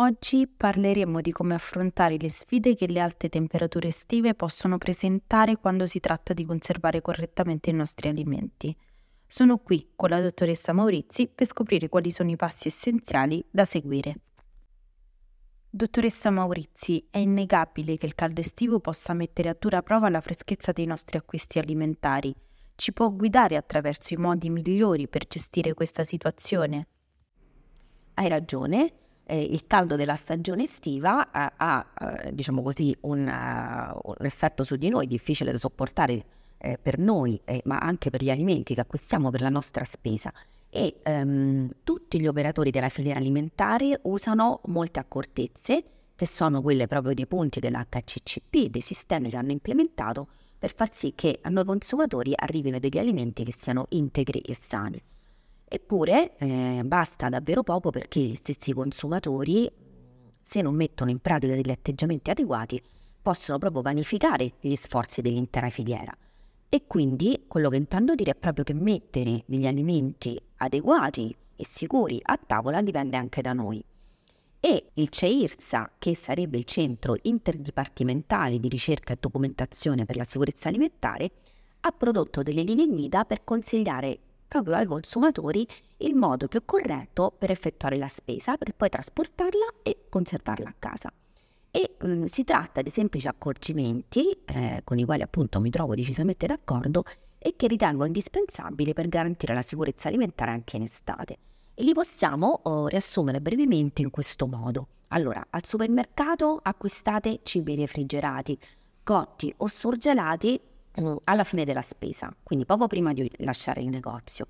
Oggi parleremo di come affrontare le sfide che le alte temperature estive possono presentare quando si tratta di conservare correttamente i nostri alimenti. Sono qui con la dottoressa Maurizi per scoprire quali sono i passi essenziali da seguire. Dottoressa Maurizi, è innegabile che il caldo estivo possa mettere a dura prova la freschezza dei nostri acquisti alimentari. Ci può guidare attraverso i modi migliori per gestire questa situazione? Hai ragione eh, il caldo della stagione estiva ha, ha eh, diciamo così, un, uh, un, effetto su di noi difficile da sopportare eh, per noi, eh, ma anche per gli alimenti che acquistiamo per la nostra spesa. E um, tutti gli operatori della filiera alimentare usano molte accortezze, che sono quelle proprio dei punti dell'HCCP, dei sistemi che hanno implementato per far sì che a noi consumatori arrivino degli alimenti che siano integri e sani. Eppure eh, basta davvero poco perché gli stessi consumatori, se non mettono in pratica degli atteggiamenti adeguati, possono proprio vanificare gli sforzi dell'intera filiera. E quindi quello che intendo dire è proprio che mettere degli alimenti adeguati e sicuri a tavola dipende anche da noi. E il CEIRSA, che sarebbe il centro interdipartimentale di ricerca e documentazione per la sicurezza alimentare, ha prodotto delle linee guida per consigliare proprio ai consumatori il modo più corretto per effettuare la spesa, per poi trasportarla e conservarla a casa. E mh, si tratta di semplici accorgimenti eh, con i quali appunto mi trovo decisamente d'accordo e che ritengo indispensabili per garantire la sicurezza alimentare anche in estate. E li possiamo oh, riassumere brevemente in questo modo. Allora, al supermercato acquistate cibi refrigerati, cotti o surgelati alla fine della spesa, quindi poco prima di lasciare il negozio.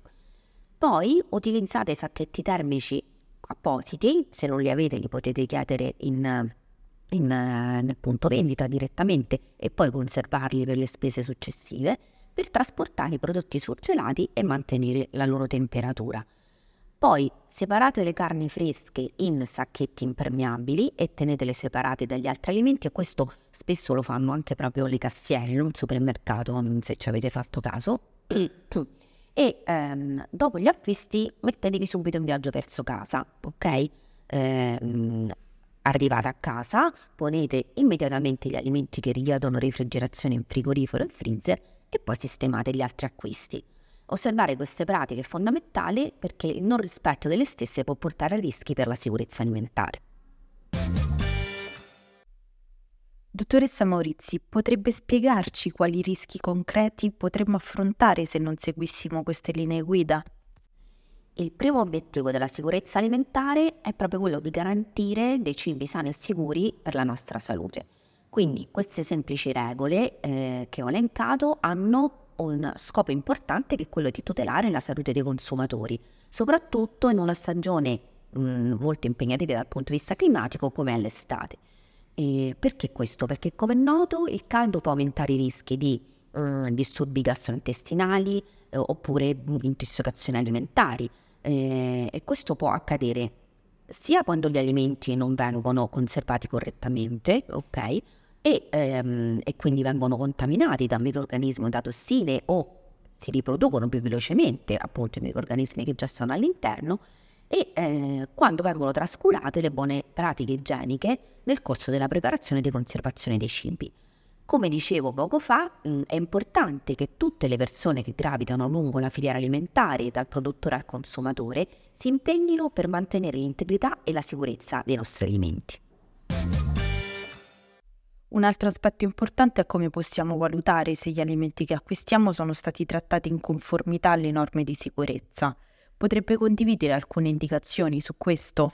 Poi utilizzate sacchetti termici appositi, se non li avete li potete chiedere in, in, nel punto vendita direttamente e poi conservarli per le spese successive per trasportare i prodotti surgelati e mantenere la loro temperatura. Poi separate le carni fresche in sacchetti impermeabili e tenetele separate dagli altri alimenti e questo spesso lo fanno anche proprio le cassiere in un supermercato, se ci avete fatto caso. e ehm, dopo gli acquisti mettetevi subito in viaggio verso casa, ok? Ehm, arrivate a casa, ponete immediatamente gli alimenti che richiedono refrigerazione in frigorifero e freezer e poi sistemate gli altri acquisti. Osservare queste pratiche è fondamentale perché il non rispetto delle stesse può portare a rischi per la sicurezza alimentare. Dottoressa Maurizi, potrebbe spiegarci quali rischi concreti potremmo affrontare se non seguissimo queste linee guida? Il primo obiettivo della sicurezza alimentare è proprio quello di garantire dei cibi sani e sicuri per la nostra salute. Quindi queste semplici regole eh, che ho elencato hanno un scopo importante che è quello di tutelare la salute dei consumatori, soprattutto in una stagione mm, molto impegnativa dal punto di vista climatico come è l'estate. E perché questo? Perché come è noto il caldo può aumentare i rischi di mh, mm, disturbi gastrointestinali eh, oppure intossicazioni alimentari eh, e questo può accadere sia quando gli alimenti non vengono conservati correttamente, ok? E, ehm, e quindi vengono contaminati da microrganismi da tossine o si riproducono più velocemente appunto i microrganismi che già sono all'interno e eh, quando vengono trascurate le buone pratiche igieniche nel corso della preparazione e di conservazione dei cibi. Come dicevo poco fa, mh, è importante che tutte le persone che gravitano lungo la filiera alimentare, dal produttore al consumatore, si impegnino per mantenere l'integrità e la sicurezza dei nostri alimenti. Un altro aspetto importante è come possiamo valutare se gli alimenti che acquistiamo sono stati trattati in conformità alle norme di sicurezza. Potrebbe condividere alcune indicazioni su questo?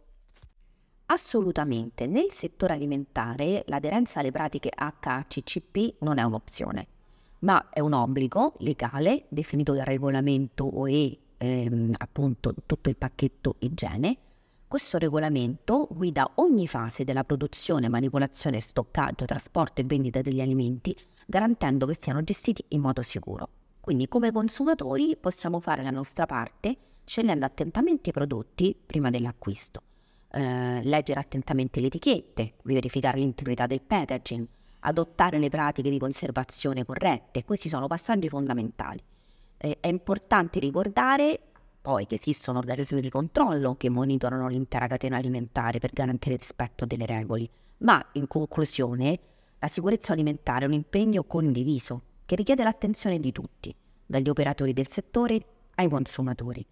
Assolutamente. Nel settore alimentare l'aderenza alle pratiche HACCP non è un'opzione, ma è un obbligo legale definito dal regolamento OE, ehm, appunto tutto il pacchetto igiene, Questo regolamento guida ogni fase della produzione, manipolazione, stoccaggio, trasporto e vendita degli alimenti, garantendo che siano gestiti in modo sicuro. Quindi come consumatori possiamo fare la nostra parte scegliendo attentamente i prodotti prima dell'acquisto, eh, leggere attentamente le etichette, verificare l'integrità del packaging, adottare le pratiche di conservazione corrette. Questi sono passaggi fondamentali. Eh, è importante ricordare poi che esistono organismi di controllo che monitorano l'intera catena alimentare per garantire il rispetto delle regole, ma in conclusione la sicurezza alimentare è un impegno condiviso che richiede l'attenzione di tutti, dagli operatori del settore ai consumatori.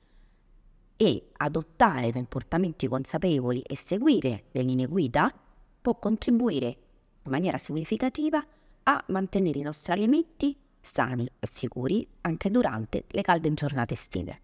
E adottare comportamenti consapevoli e seguire le linee guida può contribuire in maniera significativa a mantenere i nostri alimenti sani e sicuri anche durante le calde giornate estive.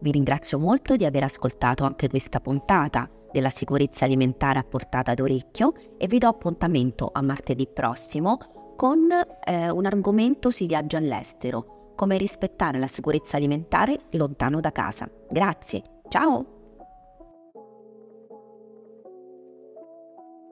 Vi ringrazio molto di aver ascoltato anche questa puntata della sicurezza alimentare a portata d'orecchio e vi do appuntamento a martedì prossimo con eh, un argomento sui viaggi all'estero, come rispettare la sicurezza alimentare lontano da casa. Grazie, ciao!